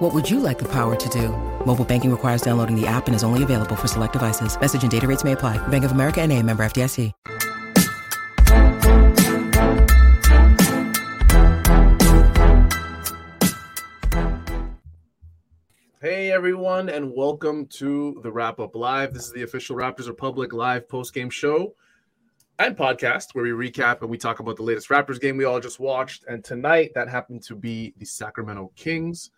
What would you like the power to do? Mobile banking requires downloading the app and is only available for select devices. Message and data rates may apply. Bank of America and a member FDIC. Hey everyone, and welcome to the Wrap Up Live. This is the official Raptors Republic live post game show and podcast where we recap and we talk about the latest Raptors game we all just watched. And tonight, that happened to be the Sacramento Kings.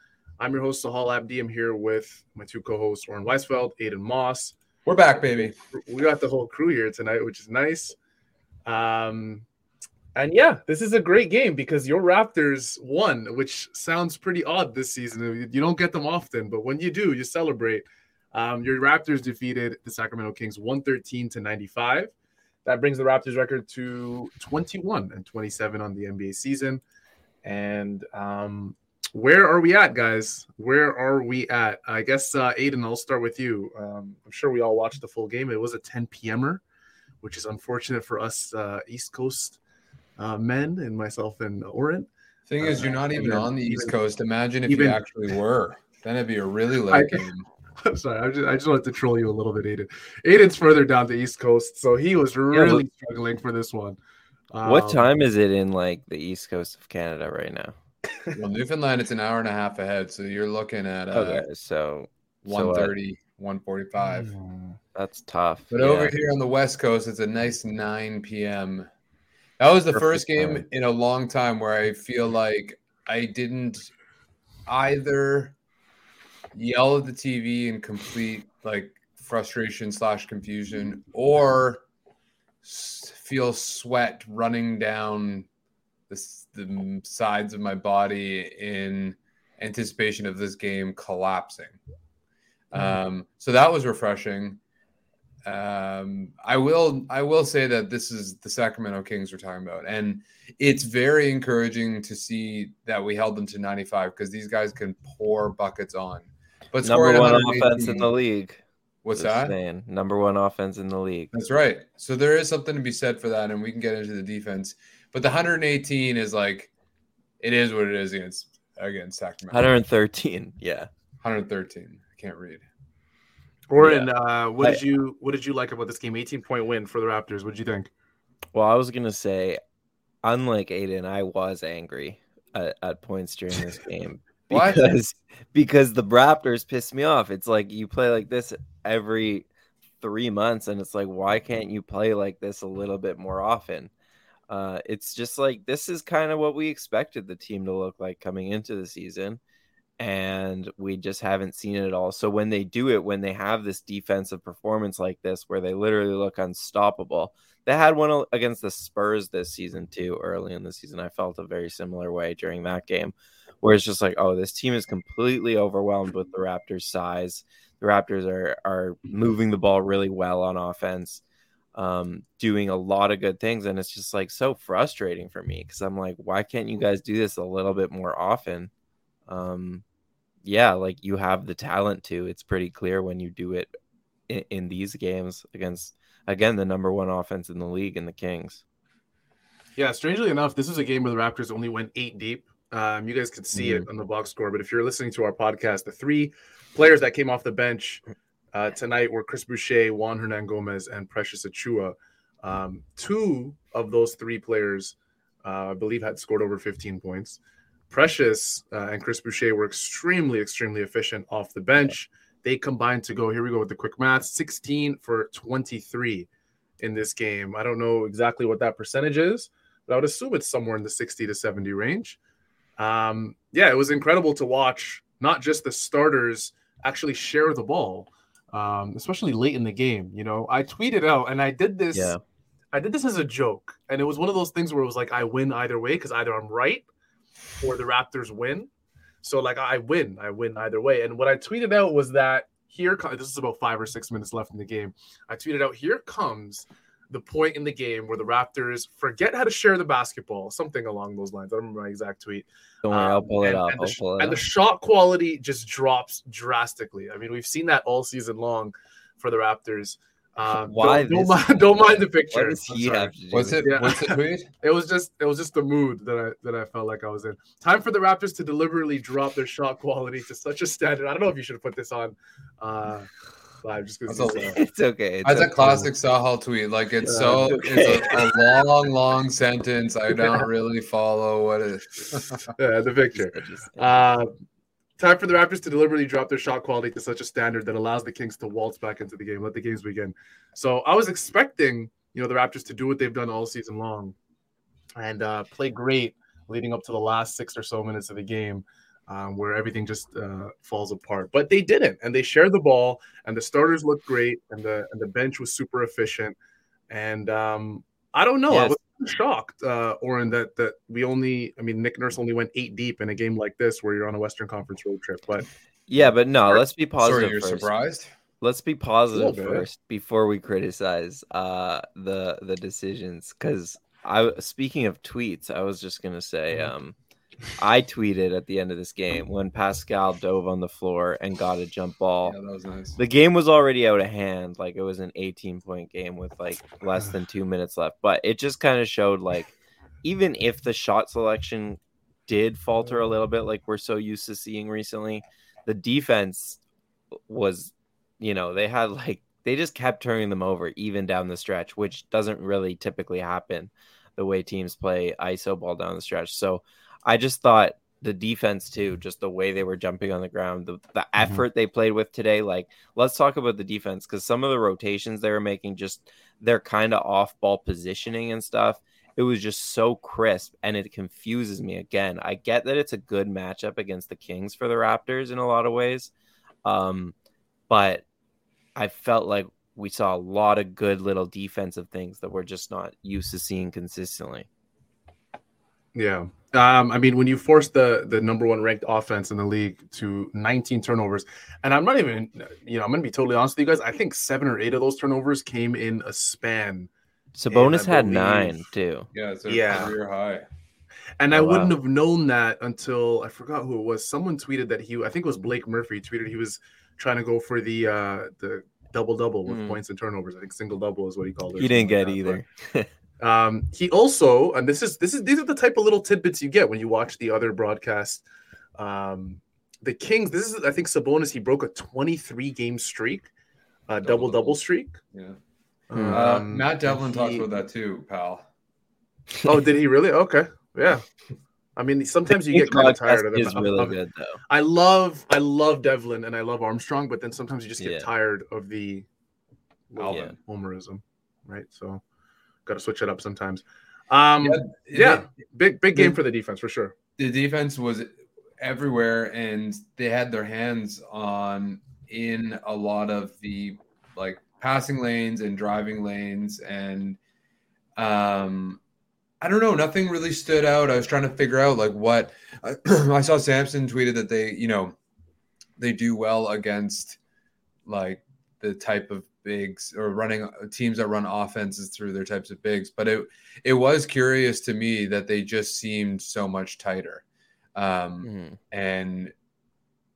I'm your host, Sahal Abdi. I'm here with my two co hosts, Oren Weisfeld, Aiden Moss. We're back, baby. We got the whole crew here tonight, which is nice. Um, and yeah, this is a great game because your Raptors won, which sounds pretty odd this season. You don't get them often, but when you do, you celebrate. Um, your Raptors defeated the Sacramento Kings 113 to 95. That brings the Raptors record to 21 and 27 on the NBA season. And um, where are we at, guys? Where are we at? I guess, uh, Aiden, I'll start with you. Um, I'm sure we all watched the full game. It was a 10 p.m.er, which is unfortunate for us uh, East Coast uh, men and myself and Oren. Thing is, you're not Uh, even even- on the East even- Coast. Imagine if even- you actually were. Then it'd be a really late I- game. I'm sorry. I just, I just wanted to troll you a little bit, Aiden. Aiden's further down the East Coast, so he was really struggling for this one. What Um, time is it in like the east coast of Canada right now? Well, Newfoundland, it's an hour and a half ahead, so you're looking at uh, Okay, so so, uh, 145. Mm. that's tough. But yeah. over here on the West Coast, it's a nice 9 p.m. That was the Perfect first game time. in a long time where I feel like I didn't either yell at the TV in complete like frustration slash confusion or feel sweat running down the, s- the sides of my body in anticipation of this game collapsing. Um, so that was refreshing. Um, I will I will say that this is the Sacramento Kings we're talking about, and it's very encouraging to see that we held them to 95 because these guys can pour buckets on. But number one offense in the league. What's Just that? saying. Number one offense in the league. That's right. So there is something to be said for that, and we can get into the defense. But the 118 is like, it is what it is against against Sacramento. 113. Yeah. 113. I can't read. Oren, uh, what I- did you what did you like about this game? 18 point win for the Raptors. What did you think? Well, I was gonna say, unlike Aiden, I was angry at, at points during this game What? because because the Raptors pissed me off. It's like you play like this every three months, and it's like, why can't you play like this a little bit more often? Uh, it's just like this is kind of what we expected the team to look like coming into the season, and we just haven't seen it at all. So when they do it, when they have this defensive performance like this, where they literally look unstoppable, they had one against the Spurs this season too. Early in the season, I felt a very similar way during that game, where it's just like, oh, this team is completely overwhelmed with the Raptors' size. The Raptors are are moving the ball really well on offense, um, doing a lot of good things, and it's just like so frustrating for me because I'm like, why can't you guys do this a little bit more often? Um, yeah, like you have the talent to. It's pretty clear when you do it in, in these games against again the number one offense in the league and the Kings. Yeah, strangely enough, this is a game where the Raptors only went eight deep. Um, you guys could see it on the box score, but if you're listening to our podcast, the three players that came off the bench uh, tonight were Chris Boucher, Juan Hernangomez, and Precious Achiuwa. Um, two of those three players, uh, I believe, had scored over 15 points. Precious uh, and Chris Boucher were extremely, extremely efficient off the bench. They combined to go, here we go with the quick math 16 for 23 in this game. I don't know exactly what that percentage is, but I would assume it's somewhere in the 60 to 70 range. Um, yeah, it was incredible to watch not just the starters actually share the ball, um, especially late in the game. You know, I tweeted out and I did this. Yeah. I did this as a joke, and it was one of those things where it was like I win either way because either I'm right or the Raptors win. So like I win, I win either way. And what I tweeted out was that here this is about five or six minutes left in the game. I tweeted out here comes the point in the game where the Raptors forget how to share the basketball, something along those lines. I don't remember my exact tweet. Don't worry, I'll Um, pull it and, up. And, the, it and the shot quality just drops drastically. I mean, we've seen that all season long for the Raptors. Um, Why Don't, don't, mind, don't mind the What picture. does he have to do? What's it? Yeah. What's the tweet? It was just it was just the mood that I that I felt like I was in. Time for the Raptors to deliberately drop their shot quality to such a standard. I don't know if you should have put this on uh live just because That's a- uh, It's okay. It's That's a okay. classic Sahal tweet. Like it's Yeah, so it's it's a, a long, long sentence. I don't really follow what it. yeah, the picture. Uh, time for the Raptors to deliberately drop their shot quality to such a standard that allows the Kings to waltz back into the game, let the games begin. So I was expecting, you know, the Raptors to do what they've done all season long and uh, play great leading up to the last six or so minutes of the game. Um, where everything just uh, falls apart, but they didn't, and they shared the ball, and the starters looked great, and the and the bench was super efficient, and um, I don't know, I was shocked, uh, Oren, that that we only, I mean, Nick Nurse only went eight deep in a game like this where you're on a Western Conference road trip. But Yeah, but no, let's be Sorry, positive you're first. surprised. Let's be positive first before we criticize uh the the decisions cuz I speaking of tweets, I was just going to say Mm-hmm. um I tweeted at the end of this game when Pascal dove on the floor and got a jump ball. Yeah, that was nice. The game was already out of hand. Like it was an 18 point game with like less than two minutes left. But it just kind of showed like even if the shot selection did falter a little bit, like we're so used to seeing recently, the defense was, you know, they had like they just kept turning them over even down the stretch, which doesn't really typically happen the way teams play ISO ball down the stretch. So I just thought the defense too, just the way they were jumping on the ground, the, the effort they played with today. Like, let's talk about the defense because some of the rotations they were making, just their kind of off ball positioning and stuff. It was just so crisp and it confuses me again. I get that it's a good matchup against the Kings for the Raptors in a lot of ways. Um, but I felt like we saw a lot of good little defensive things that we're just not used to seeing consistently. Yeah, um, I mean, when you force the the number one ranked offense in the league to 19 turnovers, and I'm not even, you know, I'm gonna be totally honest with you guys. I think seven or eight of those turnovers came in a span Sabonis I had believe- nine too. Yeah, it's a Yeah. career high. And I Oh, wow. wouldn't have known that until I forgot who it was. Someone tweeted that he, I think it was Blake Murphy, tweeted he was trying to go for the uh the double double with Mm. points and turnovers. I think single double is what he called it. or He didn't get like either. that. But, um, he also, and this is this is these are the type of little tidbits you get when you watch the other broadcasts. Um, the Kings. This is I think Sabonis. He broke a 23 game streak, uh, double double Double-double. streak. Yeah. Hmm. Uh, Um, Matt Devlin and talked he- about that too, pal. Oh, did he really? Okay, yeah. I mean, sometimes you get kind of tired of Podcast it. is really good though. I love I love Devlin and I love Armstrong, but then sometimes you just get Yeah. tired of the Alvin. homerism, right? So got to switch it up sometimes. Um, Yeah, yeah, the- big big game for the defense for sure. the defense was everywhere and they had their hands on in a lot of the like passing lanes and driving lanes and um I don't know nothing really stood out I was trying to figure out like what I saw Samson tweeted that they you know they do well against like the type of bigs or running teams that run offenses through their types of bigs but it it was curious to me that they just seemed so much tighter um Mhm. and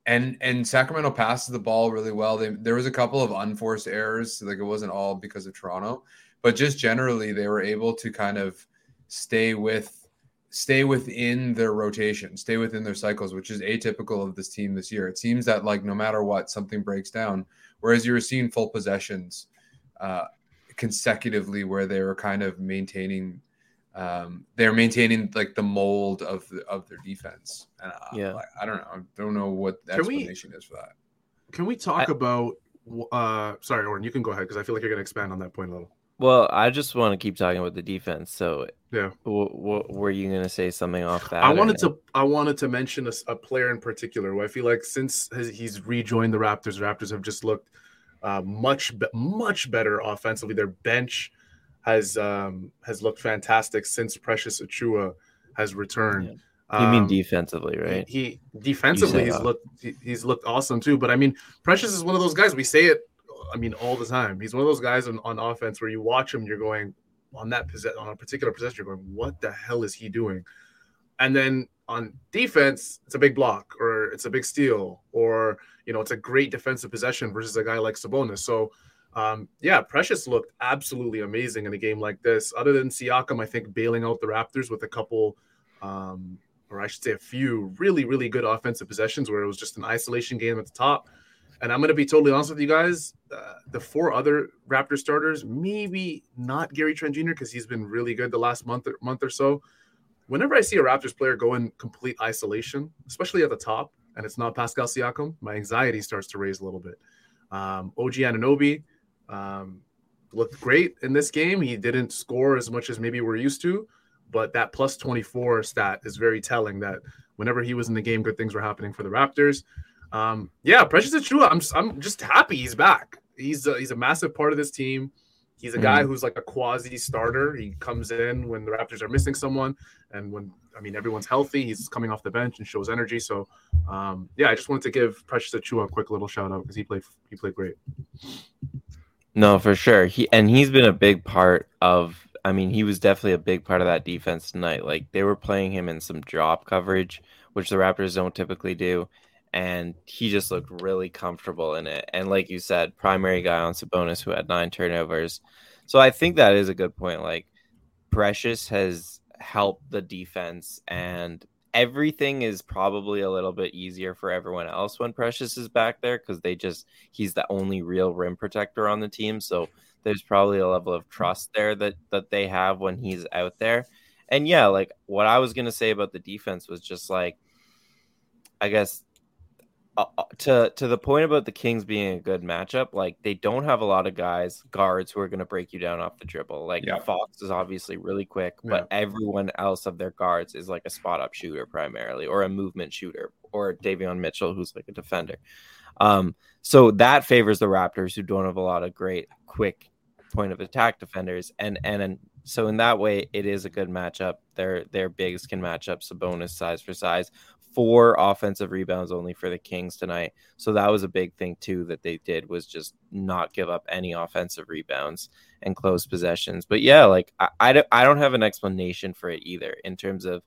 and and Sacramento passes the ball really well. They, there was a couple of unforced errors, like it wasn't all because of Toronto, but just generally they were able to kind of stay with stay within their rotation, stay within their cycles, which is atypical of this team this year. It seems that like no matter what, something breaks down. Whereas you were seeing full possessions uh, consecutively, where they were kind of maintaining um, they're maintaining like the mold of the, of their defense. And uh, Yeah. like, I don't know. I don't know what the Can we- explanation is for that. Can we talk I- about? uh Sorry, Oren, you can go ahead because I feel like you're going to expand on that point a little. Well, I just want to keep talking about the defense. So, Yeah. w- w- were you going to say something off that? I wanted to I wanted to mention a player in particular who I feel like since his, he's rejoined the Raptors, Raptors have just looked uh, much much better offensively. Their bench has um, has looked fantastic since Precious Achiuwa has returned. You mean Um, defensively, right? He defensively You he's uh, looked he- he's looked awesome too. But I mean, Precious is one of those guys. We say it I mean, all the time. He's one of those guys on, on offense where you watch him, you're going on that possess on a particular possession, you're going, what the hell is he doing? And then on defense, it's a big block or it's a big steal or you know it's a great defensive possession versus a guy like Sabonis. So um, yeah, Precious looked absolutely amazing in a game like this. Other than Siakam, I think bailing out the Raptors with a couple, um, or I should say, a few really really good offensive possessions where it was just an isolation game at the top. And I'm going to be totally honest with you guys. Uh, the four other Raptor starters, maybe not Gary Trent Jr. because he's been really good the last month or, month or so whenever I see a Raptors player go in complete isolation, especially at the top, and it's not Pascal Siakam, my anxiety starts to raise a little bit. Um, OG Anunoby um, looked great in this game. He didn't score as much as maybe we're used to, but that plus 24 stat is very telling that whenever he was in the game, good things were happening for the Raptors. Um, yeah, Precious Achiuwa, I'm, just, I'm just happy he's back. He's a, he's a massive part of this team. He's a guy mm. who's like a quasi starter. He comes in when the Raptors are missing someone, and when I mean everyone's healthy, he's coming off the bench and shows energy. So, um, yeah, I just wanted to give Precious Achiuwa a quick little shout out because he played he played great. No, for sure. He and he's been a big part of. I mean, he was definitely a big part of that defense tonight. Like they were playing him in some drop coverage, which the Raptors don't typically do and he just looked really comfortable in it. And like you said, primary guy on Sabonis who had nine turnovers. So I think that is a good point. Like Precious has helped the defense and everything is probably a little bit easier for everyone else when Precious is back there because they just he's the only real rim protector on the team. So there's probably a level of trust there that that they have when he's out there. And yeah, like what I was gonna say about the defense was just like I guess uh, uh, to to the point about the Kings being a good matchup, like they don't have a lot of guys guards who are going to break you down off the dribble. Like yeah. Fox is obviously really quick, but yeah. everyone else of their guards is like a spot up shooter primarily, or a movement shooter, or Davion Mitchell who's like a defender. Um, so that favors the Raptors who don't have a lot of great quick point of attack defenders, and and, and so in that way, it is a good matchup. Their their bigs can match up Sabonis size for size four offensive rebounds only for the Kings tonight. So that was a big thing too that they did was just not give up any offensive rebounds and close possessions. But yeah, like I, I, I don't have an explanation for it either in terms of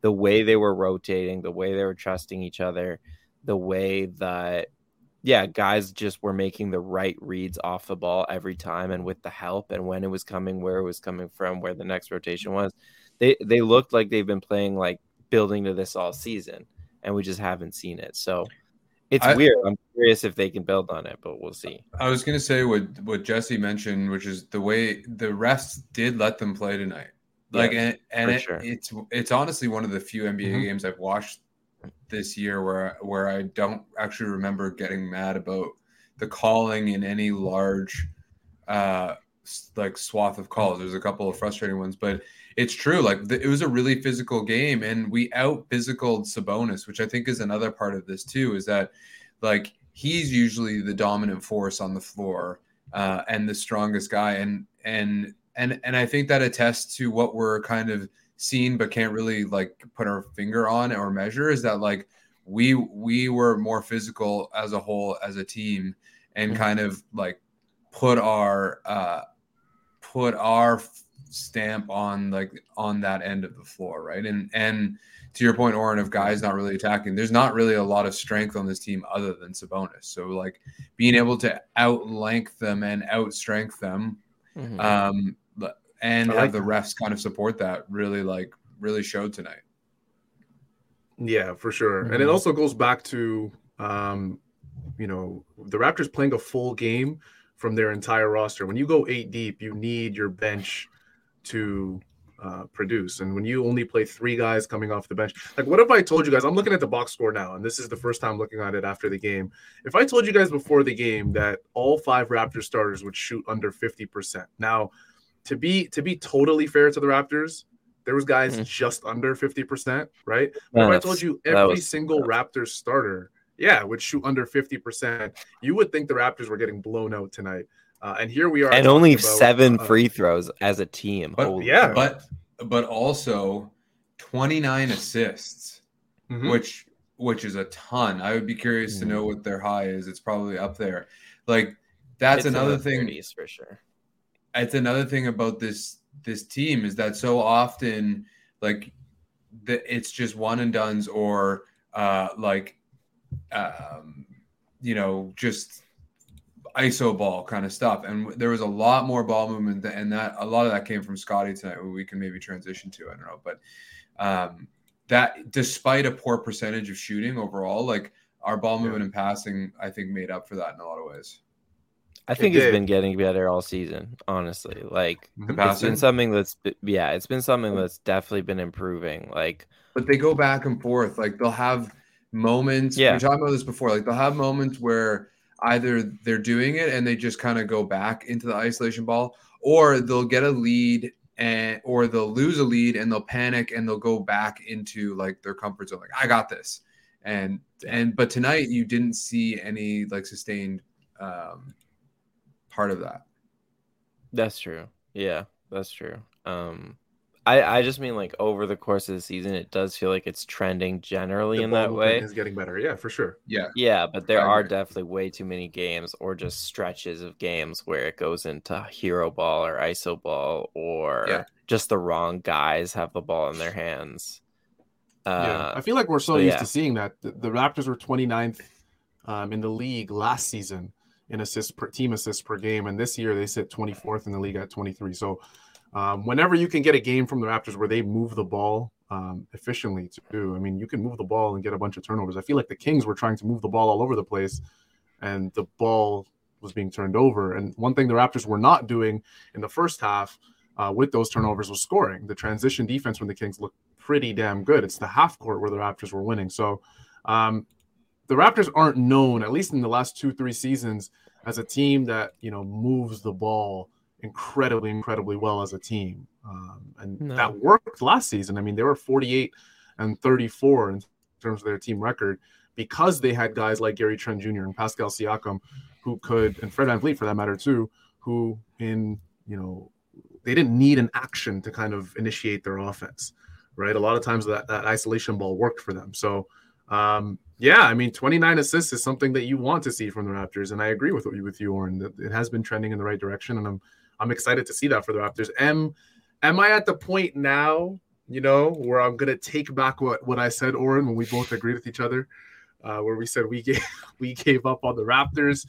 the way they were rotating, the way they were trusting each other, the way that yeah, guys just were making the right reads off the ball every time and with the help and when it was coming, where it was coming from, where the next rotation was. They they looked like they've been playing like building to this all season and we just haven't seen it. So it's I, weird. I'm curious if they can build on it, but we'll see. I was gonna say what what Jesse mentioned, which is the way the refs did let them play tonight. Like yeah, and, and it, sure. it's it's honestly one of the few NBA mm-hmm. games I've watched this year where where I don't actually remember getting mad about the calling in any large uh like swath of calls. There's a couple of frustrating ones, but it's true. Like the, it was a really physical game, and we out physicaled Sabonis, which I think is another part of this too. Is that like he's usually the dominant force on the floor uh, and the strongest guy, and and and and I think that attests to what we're kind of seeing, but can't really like put our finger on or measure. Is that like we we were more physical as a whole as a team, and mm-hmm. kind of like put our uh, put our stamp on like on that end of the floor, right? And and to your point, Oren, of guys not really attacking, there's not really a lot of strength on this team other than Sabonis. So like being able to outlength them and outstrength them, mm-hmm. um, and like have the refs kind of support that really like really showed tonight. Yeah, for sure. Mm-hmm. And it mm-hmm. also goes back to um, you know, the Raptors playing a full game from their entire roster. When you go eight deep, you need your bench to uh, produce. And when you only play three guys coming off the bench, like what if I told you guys, I'm looking at the box score now, and this is the first time looking at it after the game. If I told you guys before the game that all five Raptors starters would shoot under 50%. Now, to be to be totally fair to the Raptors, there was guys mm-hmm. just under 50%, right? if I told you every was, single Raptors starter, yeah, would shoot under 50%, you would think the Raptors were getting blown out tonight. Uh, and here we are, and only about, seven uh, free throws as a team. But, yeah, but but also twenty nine assists, mm-hmm. which which is a ton. I would be curious mm-hmm. to know what their high is. It's probably up there. Like that's It's another thing for sure. it's another thing about this this team is that so often like the, it's just one and duns or uh like um you know just iso ball kind of stuff and there was a lot more ball movement th- and that a lot of that came from scottie tonight we can maybe transition to i don't know but um that despite a poor percentage of shooting overall like our ball movement and passing i think made up for that in a lot of ways I think It it's did. been getting better all season, honestly. Like the it's passing been something that's yeah, it's been something that's definitely been improving. Like but they go back and forth. Like they'll have moments. Yeah. We talked about this before. Like they'll have moments where either they're doing it and they just kind of go back into the isolation ball, or they'll get a lead and or they'll lose a lead and they'll panic and they'll go back into like their comfort zone. Like I got this. And and but tonight you didn't see any like sustained um part of that. that's true. Yeah, that's true. Um I I just mean like over the course of the season it does feel like it's trending generally The in that way. is getting better. Yeah, for sure. Yeah. Yeah, but there I are agree. definitely way too many games or just stretches of games where it goes into hero ball or iso ball or Yeah. just the wrong guys have the ball in their hands. yeah, Uh, I feel like we're so so used yeah. to seeing that. The, the Raptors were 29th um, in the league last season in assists per team assists per game, and this year they sit 24th in the league at 23. So, um, whenever you can get a game from the Raptors where they move the ball um, efficiently, too, I mean, you can move the ball and get a bunch of turnovers. I feel like the Kings were trying to move the ball all over the place, and the ball was being turned over. And one thing the Raptors were not doing in the first half uh, with those turnovers was scoring. The transition defense from the Kings looked pretty damn good. It's the half court where the Raptors were winning. So um, the Raptors aren't known, at least in the last two, three seasons, as a team that, you know, moves the ball incredibly, incredibly well as a team. Um, and No. that worked last season. I mean, they were 48 and 34 in terms of their team record because they had guys like Gary Trent Jr. and Pascal Siakam who could, and Fred VanVleet for that matter too, who in, you know, they didn't need an action to kind of initiate their offense, right? A lot of times that, that isolation ball worked for them. So, um, yeah, I mean, 29 assists is something that you want to see from the Raptors, and I agree with you, with you, Oren. That it has been trending in the right direction, and I'm I'm excited to see that for the Raptors. Am am I at the point now, you know, where I'm gonna take back what what I said, Oren, when we both agreed with each other, uh, where we said we gave we gave up on the Raptors.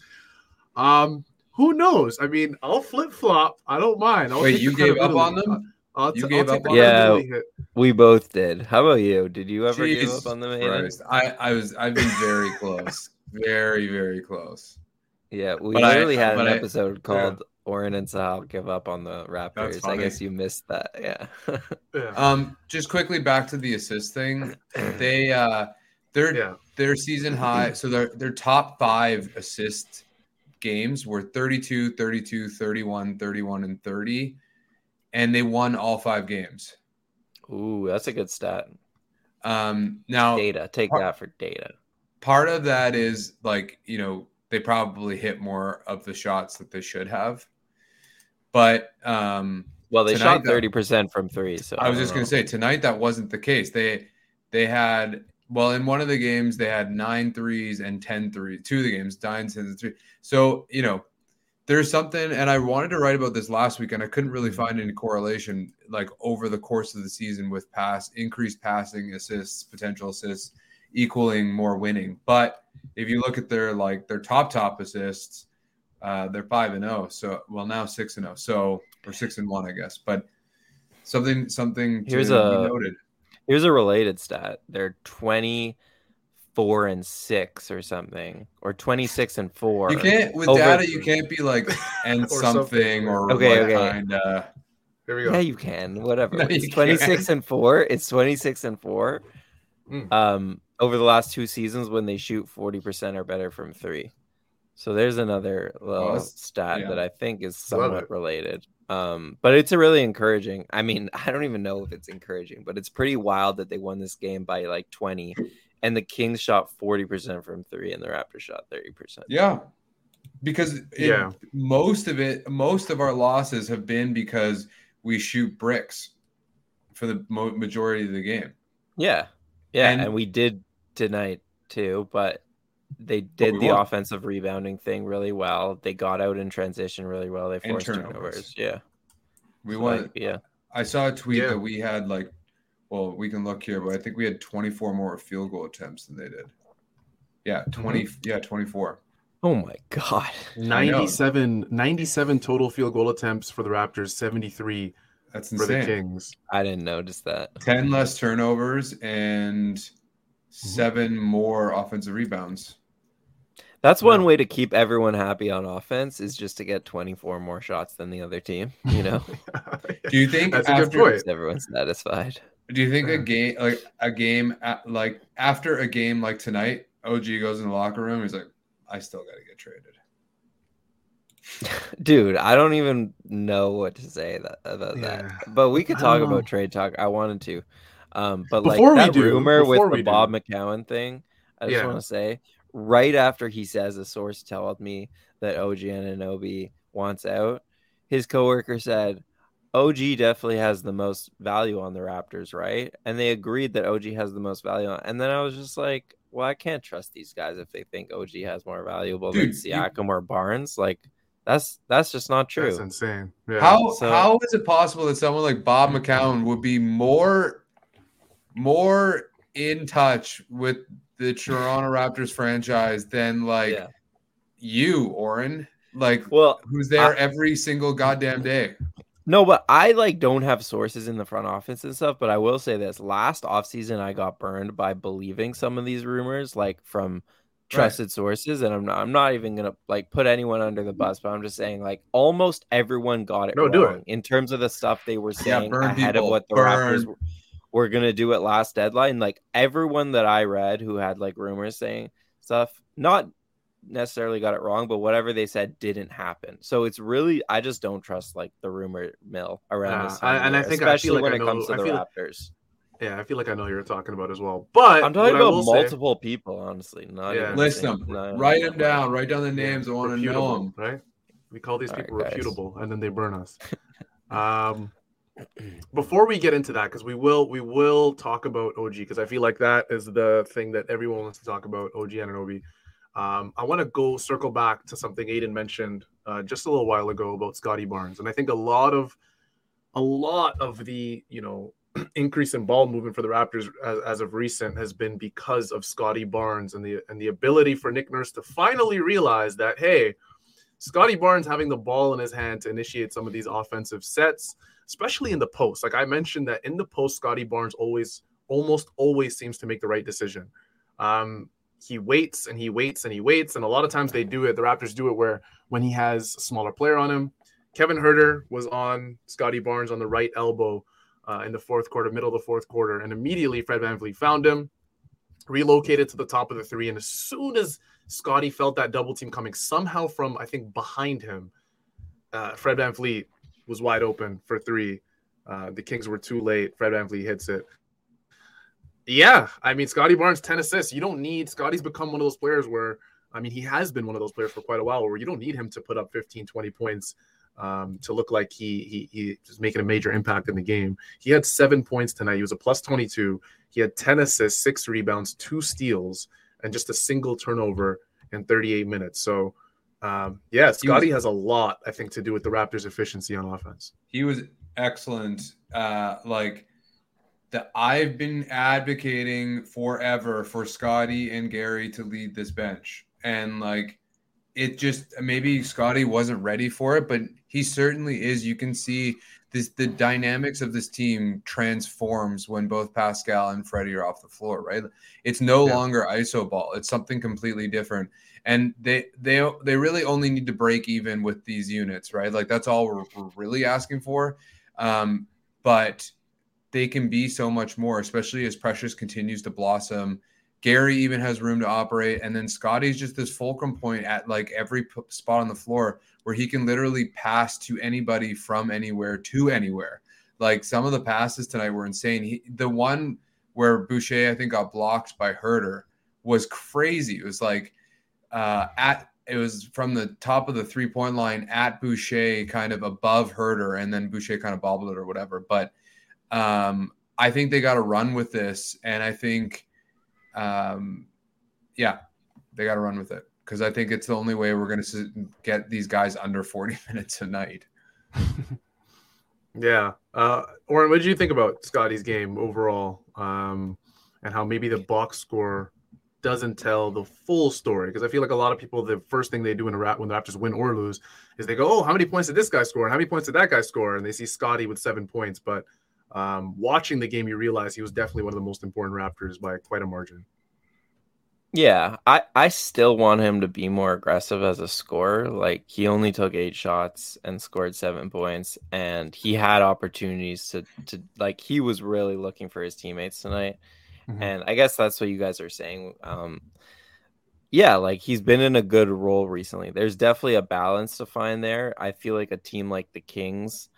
Um, who knows? I mean, I'll flip flop. I don't mind. I'll Wait, you gave up on them? I'll, You t- gave I'll up take on them? credibility hit. we both did. How about you? Did you ever give up on them? Aiden? Christ. I, I was I've been very close. Very, very close. Yeah, we But I- had an I- episode called "Oren and Sahal give up on the Raptors." I guess you missed that. Yeah. Yeah. Um, just quickly back to the assist thing. They uh their yeah. their season high, so their their top five assist games were 32, 32, 31, 31, and 30. And they won all five games. Ooh, that's a good stat. Um now Data. Take Part- that for data. part of that is like you know they probably hit more of the shots that they should have but um Well, they shot thirty percent from three. So i was just going to say tonight that wasn't the case they they had well in one of the games they had nine threes and ten threes. two of the games nine and three so you know there's something and i wanted to write about this last week and i couldn't really find any correlation like over the course of the season with pass increased passing assists potential assists equaling more winning but if you look at their like their top top assists uh they're five and zero. so well now six and zero. so or six and one i guess but something something to Here's be a- noted Here's a related stat. They're twenty four and six or something, or twenty six and four. you can't with over- data you can't be like and Or something, something. or Okay, what okay. kind uh Here we go. Yeah, you can. Whatever. No, it's 26 can't. and 4. It's 26 and 4. Mm. Um over the last two seasons when they shoot 40% or better from 3. So there's another little that's- stat yeah. that I think is somewhat related. Um but it's a really encouraging. I mean, I don't even know if it's encouraging, but it's pretty wild that they won this game by like 20 and the Kings shot 40% from 3 and the Raptors shot 30%. yeah because it, Yeah. most of it most of our losses have been because we shoot bricks for the majority of the game Yeah. Yeah, And- and, we did tonight too, but they did we the won. offensive rebounding thing really well. They got out in transition really well. They forced turnovers. turnovers. Yeah. We So, won. like, yeah. I saw a tweet Yeah. that we had like, well, we can look here, but I think we had 24 more field goal attempts than they did. Yeah, 20. Mm-hmm. Yeah, 24. Oh my god. 97, 97 total field goal attempts for the Raptors, 73 That's for the. Kings. I didn't notice that. 10 less turnovers and Mm-hmm. Mm-hmm. seven more offensive rebounds. That's one way to keep everyone happy on offense is just to get 24 more shots than the other team, you know? Do you think That's a good after, point. Keeps everyone satisfied. Do you think a game like a game at, like after a game like tonight, OG goes in the locker room, he's like, I still got to get traded. Dude, I don't even know what to say that, about Yeah. that. But we could talk about trade talk. I wanted to. Um, but Before we like that do- rumor with the we do. Bob McCown thing, I just Yeah. want to say right after he says a source told me that OG Anunoby wants out, his coworker said, OG definitely has the most value on the Raptors, right? And they agreed that OG has the most value on. And then I was just like, well, I can't trust these guys if they think OG has more valuable than Dude, you- Siakam or Barnes. Like that's that's just not true. That's insane. Yeah. How so- how is it possible that someone like Bob McCown would be more more in touch with the Toronto Raptors franchise than like Yeah. you, Oren? Like Well, who's there I- every single goddamn day? No, but I like don't have sources in the front office and stuff. But I will say this: last offseason, I got burned by believing some of these rumors, like from trusted sources. And I'm not, I'm not even gonna like put anyone under the bus, but I'm just saying, like almost everyone got it No, do wrong it. in terms of the stuff they were saying burn ahead people, of what the burn. Raptors were gonna do it last deadline. Like everyone that I read who had like rumors saying stuff, not necessarily got it wrong, but whatever they said didn't happen. So it's really I just don't trust like the rumor mill around Yeah, this time. I- and I year, think- I feel especially like when I it comes know- to I the feel- Raptors. Yeah, I feel like I know who you're talking about as well. But I'm talking about will say- multiple people, honestly. Not Yeah. even List them. not- Write them down. Write down the names. I want to know them. right? We call these All right, people guys. reputable, and then they burn us. um, before we get into that, because we will we will talk about OG, because I feel like that is the thing that everyone wants to talk about. OG Anunoby. Um, I want to go circle back to something Aiden mentioned uh, just a little while ago about Scottie Barnes, and I think a lot of a lot of the you know increase in ball movement for the Raptors as, as of recent has been because of Scottie Barnes and the and the ability for Nick Nurse to finally realize that hey, Scottie Barnes having the ball in his hand to initiate some of these offensive sets, especially in the post. Like I mentioned that in the post, Scottie Barnes always almost always seems to make the right decision. Um, he waits and he waits and he waits, and a lot of times they do it. The Raptors do it where when he has a smaller player on him. Kevin Huerter was on Scottie Barnes on the right elbow uh, in the fourth quarter, middle of the fourth quarter, and immediately Fred VanVleet found him, relocated to the top of the three, and as soon as Scottie felt that double team coming, somehow from I think behind him, uh, Fred VanVleet was wide open for three. Uh, the Kings were too late. Fred VanVleet hits it. Yeah, I mean Scottie Barnes 10 assists. You don't need Scottie's become one of those players where I mean he has been one of those players for quite a while where you don't need him to put up 15 20 points um, to look like he he he is making a major impact in the game. He had 7 points tonight. He was a plus 22. He had 10 assists, 6 rebounds, 2 steals and just a single turnover in 38 minutes. So um, yeah, Scottie has a lot I think to do with the Raptors efficiency on offense. He was excellent. Uh, like that, I've been advocating forever for Scottie and Gary to lead this bench, and like it just maybe Scottie wasn't ready for it, but he certainly is. You can see this the dynamics of this team transforms when both Pascal and Freddie are off the floor, right? It's no Yeah. longer iso ball. It's something completely different. And they they they really only need to break even with these units, right? Like that's all we're, we're really asking for. Um, but they can be so much more, especially as Precious continues to blossom. Gary even has room to operate, and then Scottie's just this fulcrum point at like every p- spot on the floor where he can literally pass to anybody from anywhere to anywhere. Like some of the passes tonight were insane. He, the one where Boucher I think got blocked by Huerter was crazy. It was like uh, at it was from the top of the three point line at Boucher, kind of above Huerter, and then Boucher kind of bobbled it or whatever. But um, I think they got to run with this, and I think, um, yeah, They got to run with it because I think it's the only way we're going to get these guys under 40 minutes a night. yeah. Uh, Oren, what did you think about Scottie's game overall um, and how maybe the box score doesn't tell the full story? Because I feel like a lot of people, the first thing they do in a rap when the Raptors win or lose is they go, oh, how many points did this guy score? How many points did that guy score? And they see Scottie with seven points. But um, watching the game, you realize he was definitely one of the most important Raptors by quite a margin. Yeah, I, I still want him to be more aggressive as a scorer. Like he only took eight shots and scored seven points, and he had opportunities to to like he was really looking for his teammates tonight. Mm-hmm. And I guess that's what you guys are saying. Um, yeah, like he's been in a good role recently. There's definitely a balance to find there. I feel like a team like the Kings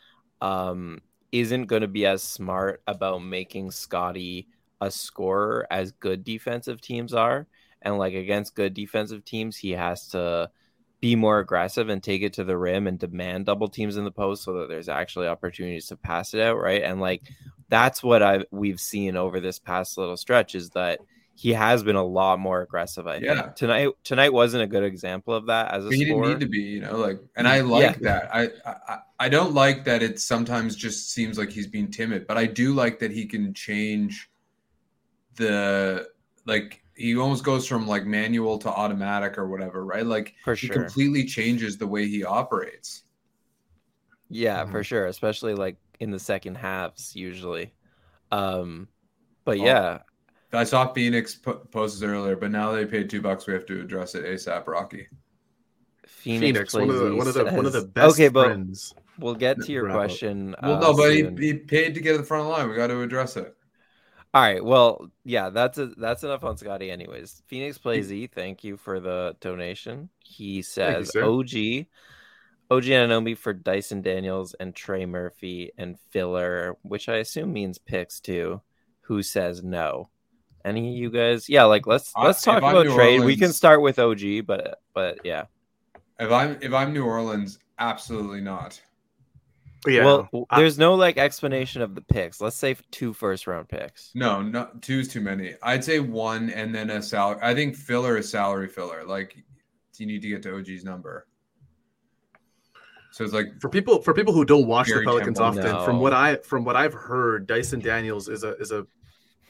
um, isn't going to be as smart about making Scottie a scorer as good defensive teams are. And like against good defensive teams, he has to be more aggressive and take it to the rim and demand double teams in the post so that there's actually opportunities to pass it out, right? And like that's what I we've seen over this past little stretch is that he has been a lot more aggressive. I yeah. think tonight tonight wasn't a good example of that as a. He didn't need to be, you know, like, and I like yeah. that. I, I I don't like that it sometimes just seems like he's being timid, but I do like that he can change the like he almost goes from like manual to automatic or whatever, right? Like for he completely changes the way he operates. Yeah, mm-hmm. for sure, especially like in the second halves usually. Um but oh, yeah, I saw Phoenix posts earlier, but now they paid 2 bucks we have to address it ASAP, Rocky. Phoenix, Phoenix one of the one of the one of the best okay, but friends. We'll get to your question. Well, uh, no, but he, he paid to get at the front line. We got to address it. All right. Well, yeah, that's a, that's enough on Scottie. Anyways, Phoenix plays E. Thank you for the donation. He says you, OG, OG Anunoby for Dyson Daniels and Trey Murphy and filler, which I assume means picks too. Who says no? Any of you guys? Yeah, like let's let's talk about trade. Orleans, we can start with OG, but but yeah. If I'm if I'm New Orleans, absolutely not. Yeah. Well, I, there's no like explanation of the picks. Let's say two first round picks. No, no, two's too many. I'd say one and then a salary. I think filler is salary filler. Like you need to get to OG's number. So it's like for people for people who don't watch Gary the Pelicans Temple, often. No. From what I from what I've heard, Dyson Daniels is a is a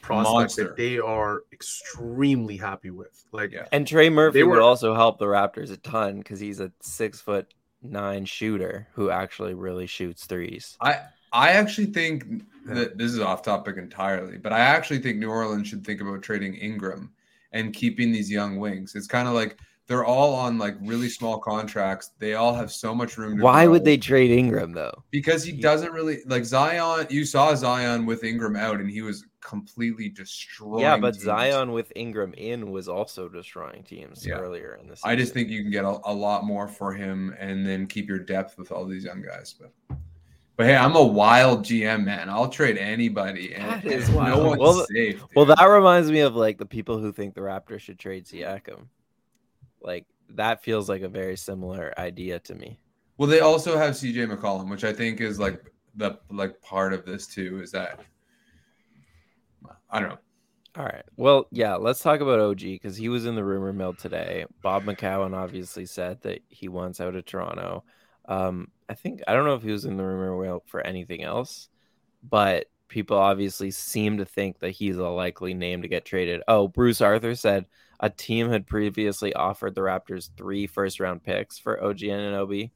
prospect Monster. that they are extremely happy with. Like, yeah. and Trey Murphy were, would also help the Raptors a ton because he's a six foot nine shooter who actually really shoots threes. I I actually think that this is off topic entirely, but I actually think New Orleans should think about trading Ingram and keeping these young wings. It's kind of like they're all on like really small contracts. They all have so much room. Why grow. would they trade Ingram though? Because he doesn't really like Zion. You saw Zion with Ingram out, and he was completely destroying. Yeah, but teams. Zion with Ingram in was also destroying teams yeah. earlier in the season. I just think you can get a, a, lot more for him, and then keep your depth with all these young guys. But, but hey, I'm a wild GM man. I'll trade anybody, and, that is wild. no one's well, safe. Dude. Well, that reminds me of like the people who think the Raptors should trade Siakam. Like that feels like a very similar idea to me. Well, they also have CJ McCollum, which I think is like the like part of this too. Is that I don't know. All right. Well, yeah, let's talk about OG because he was in the rumor mill today. Bob McCown obviously said that he wants out of Toronto. Um, I think I don't know if he was in the rumor mill for anything else, but people obviously seem to think that he's a likely name to get traded. Oh, Bruce Arthur said a team had previously offered the Raptors three first round picks for OG Anunoby.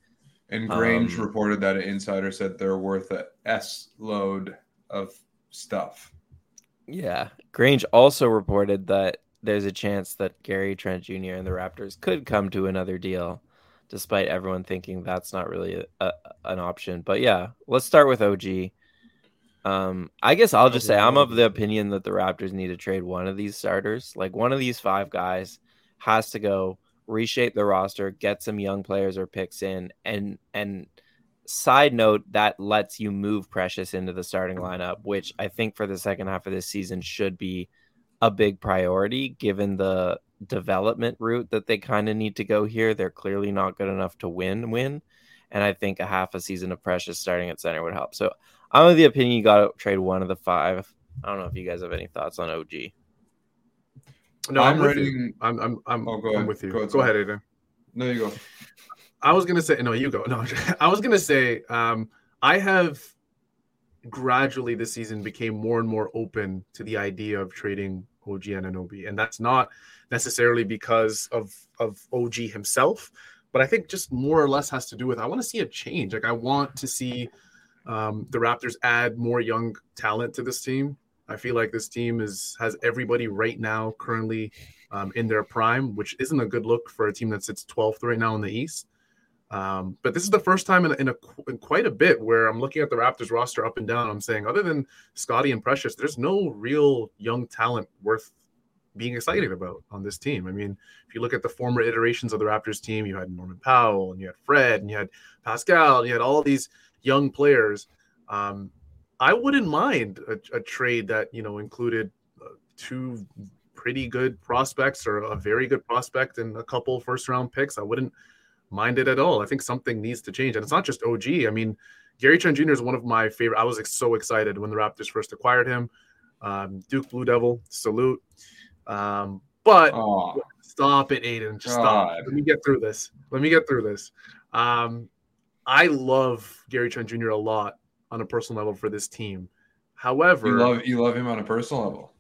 And Grange um, reported that an insider said they're worth a S load of stuff. Yeah. Grange also reported that there's a chance that Gary Trent Jr. and the Raptors could come to another deal, despite everyone thinking that's not really a, a, an option. But yeah, let's start with OG. Um, I guess I'll just say I'm of the opinion that the Raptors need to trade one of these starters. Like one of these five guys has to go reshape the roster, get some young players or picks in, and and side note that lets you move Precious into the starting lineup, which I think for the second half of this season should be a big priority given the development route that they kind of need to go here. They're clearly not good enough to win win. And I think a half a season of Precious starting at center would help. So I'm of the opinion you got to trade one of the five. I don't know if you guys have any thoughts on OG. No, I'm I'm, with you. I'm I'm I'm, Oh, go I'm ahead. with you. Go Go ahead, ahead, sorry. Aiden. No, you go. I was gonna say no. You go. No, I was gonna say um, I have gradually this season became more and more open to the idea of trading OG and Anunoby, and that's not necessarily because of of OG himself, but I think just more or less has to do with I want to see a change. Like I want to see um, the Raptors add more young talent to this team. I feel like this team is has everybody right now currently um, in their prime, which isn't a good look for a team that sits 12th right now in the East. Um, but this is the first time in, in, a, in quite a bit where I'm looking at the Raptors roster up and down. I'm saying, other than Scottie and Precious, there's no real young talent worth being excited about on this team. I mean, if you look at the former iterations of the Raptors team, you had Norman Powell and you had Fred and you had Pascal and you had all these young players. Um, I wouldn't mind a, a trade that you know included uh, two pretty good prospects or a very good prospect and a couple first round picks. I wouldn't mind it at all. I think something needs to change, and it's not just OG. I mean, Gary Trent Jr. is one of my favorite. I was ex- so excited when the Raptors first acquired him. Um, Duke Blue Devil, salute. Um, but Oh, Stop it, Aiden. Just stop. Let me get through this. Let me get through this. Um, I love Gary Trent Jr. a lot on a personal level for this team. However, you love you love him on a personal level.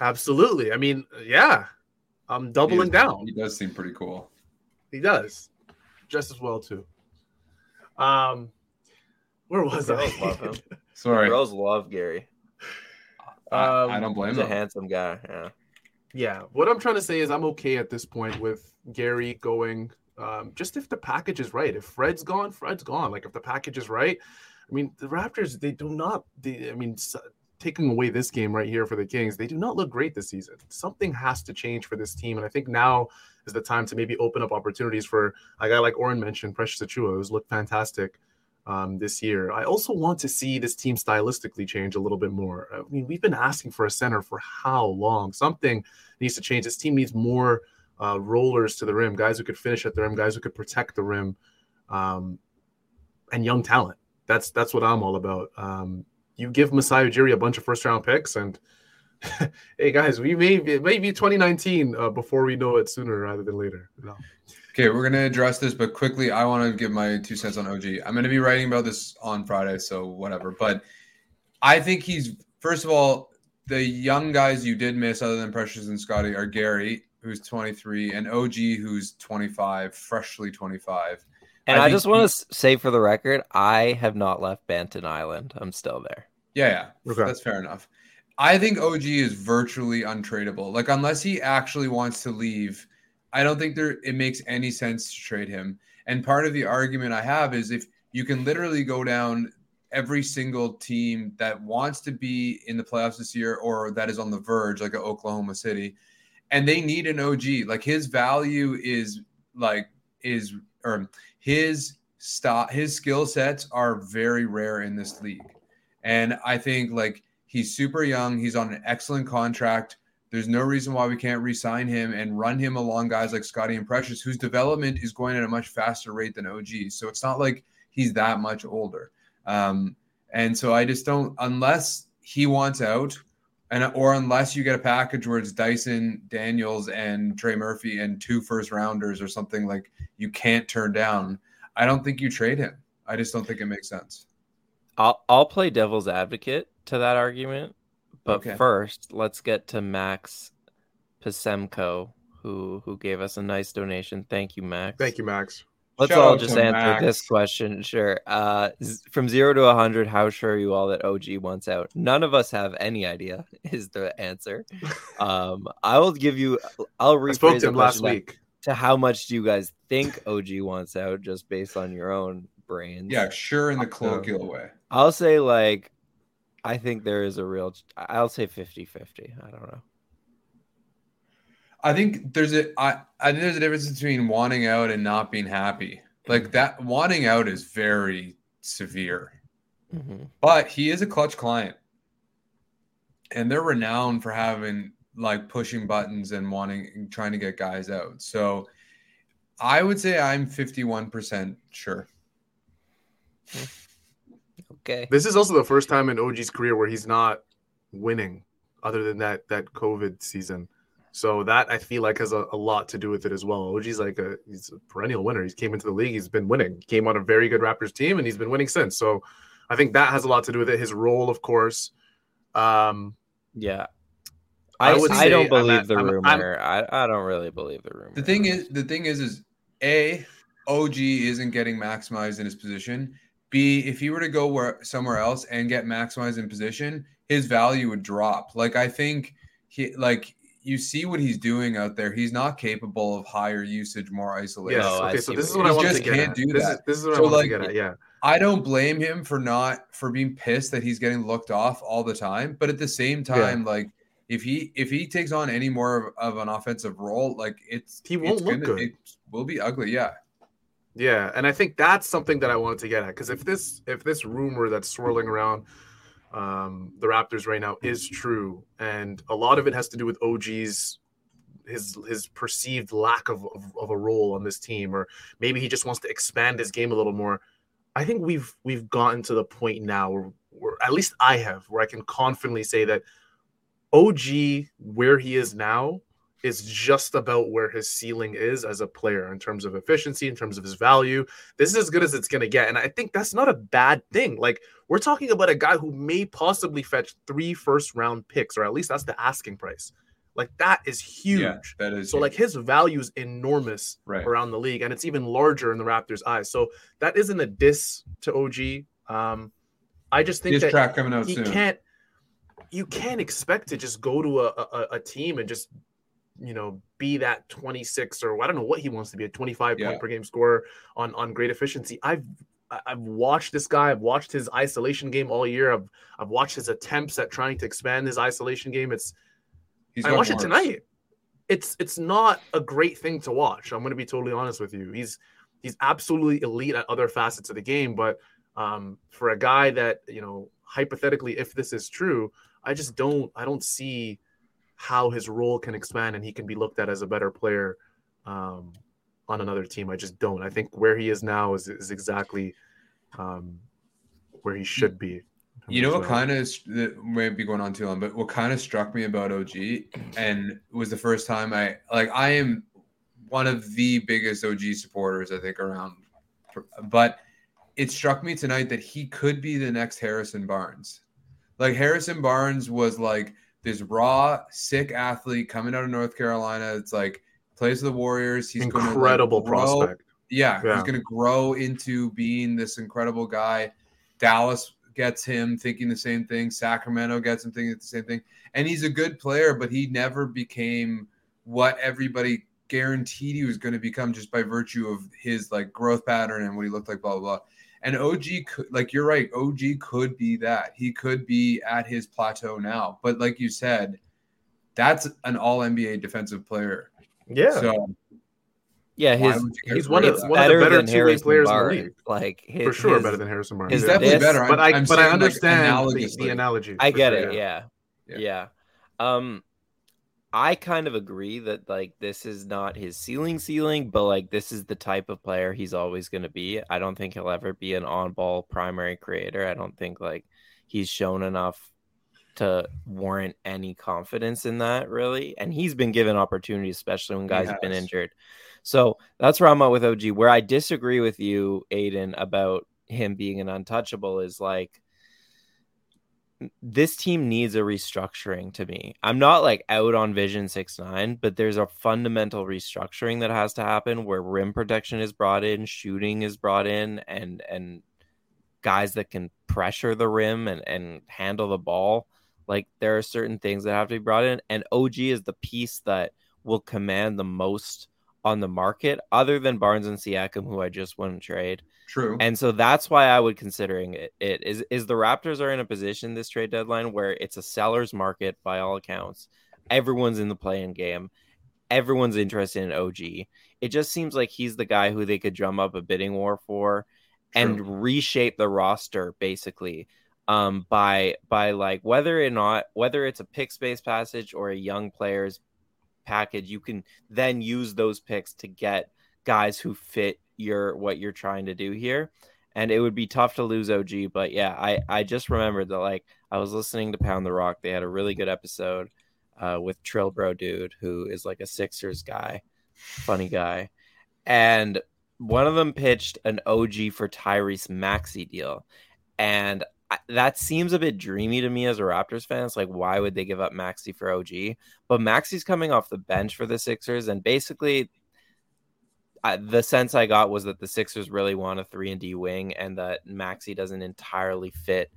absolutely. I mean, yeah, I'm doubling He is- down. He does seem pretty cool. He does just as well too. Um, where was I? Girls love him. Sorry, Girls love Gary. I, Um, I don't blame him. He's a handsome guy. Yeah. Yeah, what I'm trying to say is I'm okay at this point with Gary going. Um, just if the package is right. If Fred's gone, Fred's gone. Like if the package is right. I mean, the Raptors they do not. They, I mean, s- taking away this game right here for the Kings, they do not look great this season. Something has to change for this team, and I think now is the time to maybe open up opportunities for a guy like Oren mentioned, Precious Achiuwa, who's looked fantastic um, this year. I also want to see this team stylistically change a little bit more. I mean, we've been asking for a center for how long? Something needs to change. This team needs more uh, rollers to the rim, guys who could finish at the rim, guys who could protect the rim, um, and young talent. That's that's what I'm all about. Um, you give Masai Ujiri a bunch of first round picks, and hey guys, we may be, it may be 2019 uh, before we know it sooner rather than later. No. Okay, we're gonna address this, but quickly, I want to give my two cents on OG. I'm gonna be writing about this on Friday, so whatever. But I think he's first of all the young guys you did miss, other than Precious and Scottie, are Gary, who's 23, and OG, who's 25, freshly 25. And I I, just want to say for the record, I have not left Banton Island. I'm still there. Yeah, yeah, Okay. that's fair enough. I think OG is virtually untradeable. Like unless he actually wants to leave, I don't think there it makes any sense to trade him. And part of the argument I have is if you can literally go down every single team that wants to be in the playoffs this year or that is on the verge, like a Oklahoma City, and they need an OG. Like his value is like is or his stop his skill sets are very rare in this league. And I think like he's super young, he's on an excellent contract. There's no reason why we can't re-sign him and run him along guys like Scottie and Precious, whose development is going at a much faster rate than OG. So it's not like he's that much older. Um, and so I just don't unless he wants out, and or unless you get a package where it's Dyson Daniels and Trey Murphy and two first rounders or something like you can't turn down. I don't think you trade him. I just don't think it makes sense. I'll I'll play devil's advocate to that argument, but Okay. first let's get to Max Pasemko, who who gave us a nice donation. Thank you, Max. Thank you, Max. Let's Shout all just answer Max. this question. Sure. Uh, z- from zero to a hundred, how sure are you all that OG wants out? None of us have any idea. Is the answer? Um, I will give you. I'll rephrase I spoke to him last week. To how much do you guys think OG wants out, just based on your own brains? Yeah, sure in the colloquial way. I'll say like I think there is a real I'll say 50-50. I don't know. I think there's a I, I think there's a difference between wanting out and not being happy. Like that wanting out is very severe. Mhm. But he is a Klutch client. And they're renowned for having like pushing buttons and wanting trying to get guys out. So I would say I'm 51% sure. Okay. This is also the first time in OG's career where he's not winning, other than that that COVID season. So that I feel like has a, a, lot to do with it as well. OG's like a he's a perennial winner. He came into the league, he's been winning. He came on a very good Raptors team, and he's been winning since. So I think that has a lot to do with it. His role, of course. Um, yeah, I, I, I don't believe the I'm, rumor. I'm, I, I don't really believe the rumor. The thing is, the thing is, is a OG isn't getting maximized in his position. B, if he were to go where somewhere else and get maximized in position, his value would drop. Like I think he like you see what he's doing out there. He's not capable of higher usage, more isolation. Yes. Okay, so this is what I want to get can't at. Do this that. Is, this is what so I want like, to get at. Yeah. I don't blame him for not for being pissed that he's getting looked off all the time. But at the same time, yeah. like if he if he takes on any more of, of an offensive role, like it's he won't it's look gonna, good. It will be ugly. Yeah. Yeah, and I think that's something that I wanted to get at because if this if this rumor that's swirling around um, the Raptors right now is true, and a lot of it has to do with OG's his his perceived lack of, of, of a role on this team, or maybe he just wants to expand his game a little more. I think we've we've gotten to the point now where, where at least I have where I can confidently say that OG where he is now is just about where his ceiling is as a player in terms of efficiency, in terms of his value. This is as good as it's going to get. And I think that's not a bad thing. Like, we're talking about a guy who may possibly fetch three first round picks, or at least that's the asking price. Like, that is huge. Yeah, that is so, huge. like, his value is enormous right. around the league, and it's even larger in the Raptors' eyes. So, that isn't a diss to OG. Um, I just think His that track coming out he soon. can't. You can't expect to just go to a, a, a team and just you know, be that 26 or I don't know what he wants to be a 25 yeah. point per game scorer on on great efficiency. I've I've watched this guy. I've watched his isolation game all year. I've I've watched his attempts at trying to expand his isolation game. It's He's I watched it tonight. It's it's not a great thing to watch. I'm going to be totally honest with you. He's he's absolutely elite at other facets of the game, but um, for a guy that you know, hypothetically, if this is true, I just don't I don't see how his role can expand and he can be looked at as a better player um, on another team. I just don't. I think where he is now is, is exactly um, where he should be. You know what kind of might be going on too long, but what kind of struck me about OG and was the first time I like I am one of the biggest OG supporters I think around, but it struck me tonight that he could be the next Harrison Barnes. Like Harrison Barnes was like this raw, sick athlete coming out of North Carolina. It's like plays the Warriors. He's incredible gonna, like, grow, prospect. Yeah, yeah, he's going to grow into being this incredible guy. Dallas gets him thinking the same thing. Sacramento gets him thinking the same thing. And he's a good player, but he never became what everybody guaranteed he was going to become just by virtue of his like growth pattern and what he looked like. Blah blah blah. And OG, could, like you're right, OG could be that. He could be at his plateau now. But like you said, that's an All NBA defensive player. Yeah. So yeah, his he's one of, one of the better two way players Barnes. in the league. Like his, for sure, his, better than Harrison Barnes. He's definitely this, better. but I'm, but I understand like the, the, analogy. I get sure, it. Yeah. yeah. yeah, Um, I kind of agree that like this is not his ceiling ceiling, but like this is the type of player he's always going to be. I don't think he'll ever be an on-ball primary creator. I don't think like he's shown enough to warrant any confidence in that really. And he's been given opportunities, especially when guys have been injured. So that's where I'm at with OG. Where I disagree with you, Aiden, about him being an untouchable is like this team needs a restructuring to me. I'm not like out on Vision 6 9, but there's a fundamental restructuring that has to happen where rim protection is brought in, shooting is brought in, and and guys that can pressure the rim and, and handle the ball. Like there are certain things that have to be brought in, and OG is the piece that will command the most on the market, other than Barnes and Siakam, who I just wouldn't trade. True. And so that's why I would considering it, it is is the Raptors are in a position this trade deadline where it's a seller's market by all accounts. Everyone's in the playing game. Everyone's interested in OG. It just seems like he's the guy who they could drum up a bidding war for True. and reshape the roster basically um, by by like whether or not whether it's a pick space passage or a young players package, you can then use those picks to get guys who fit your what you're trying to do here and it would be tough to lose OG. But yeah, I I just remembered that like I was listening to Pound the Rock. They had a really good episode uh, with Trillbro dude, who is like a Sixers guy, funny guy, and one of them pitched an OG for Tyrese Maxey deal, and that seems a bit dreamy to me as a Raptors fan. It's like, why would they give up Maxey for OG? But Maxey's coming off the bench for the Sixers, and basically, I, the sense I got was that the Sixers really want a three and D wing, and that Maxey doesn't entirely fit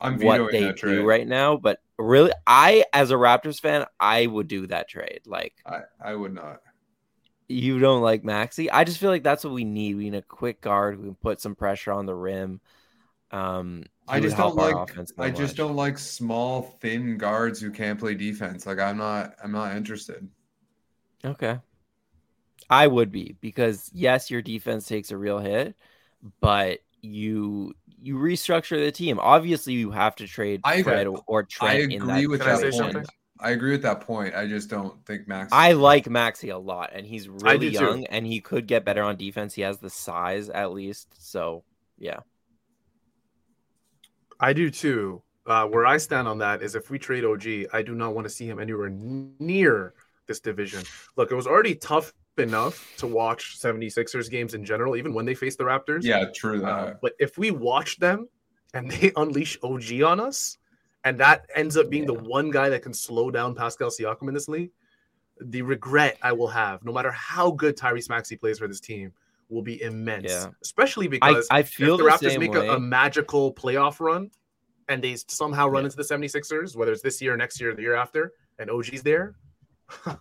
I'm what they do trade. right now. But really, I as a Raptors fan, I would do that trade. Like, I, I would not. You don't like Maxey? I just feel like that's what we need. We need a quick guard who can put some pressure on the rim. Um, I just don't like. I just don't like small, thin guards who can't play defense. Like I'm not. I'm not interested. Okay. I would be because yes, your defense takes a real hit, but you you restructure the team. Obviously, you have to trade I Fred or Trent. I agree with Can I that point. something? I agree with that point. I just don't think Max. I like Maxey a lot, and he's really do too. young, and he could get better on defense. He has the size, at least. So, yeah. I do too. Uh, where I stand on that is if we trade OG, I do not want to see him anywhere near this division. Look, it was already tough enough to watch 76ers games in general, even when they face the Raptors. Yeah, true that. Uh, but if we watch them and they unleash OG on us, and that ends up being the one guy that can slow down Pascal Siakam in this league, the regret I will have, no matter how good Tyrese Maxey plays for this team, will be immense. Yeah. Especially because I feel if the the, Raptors make a, a magical playoff run and they somehow run Yeah. into the 76ers, whether it's this year, next year, or the year after, and OG's there. oh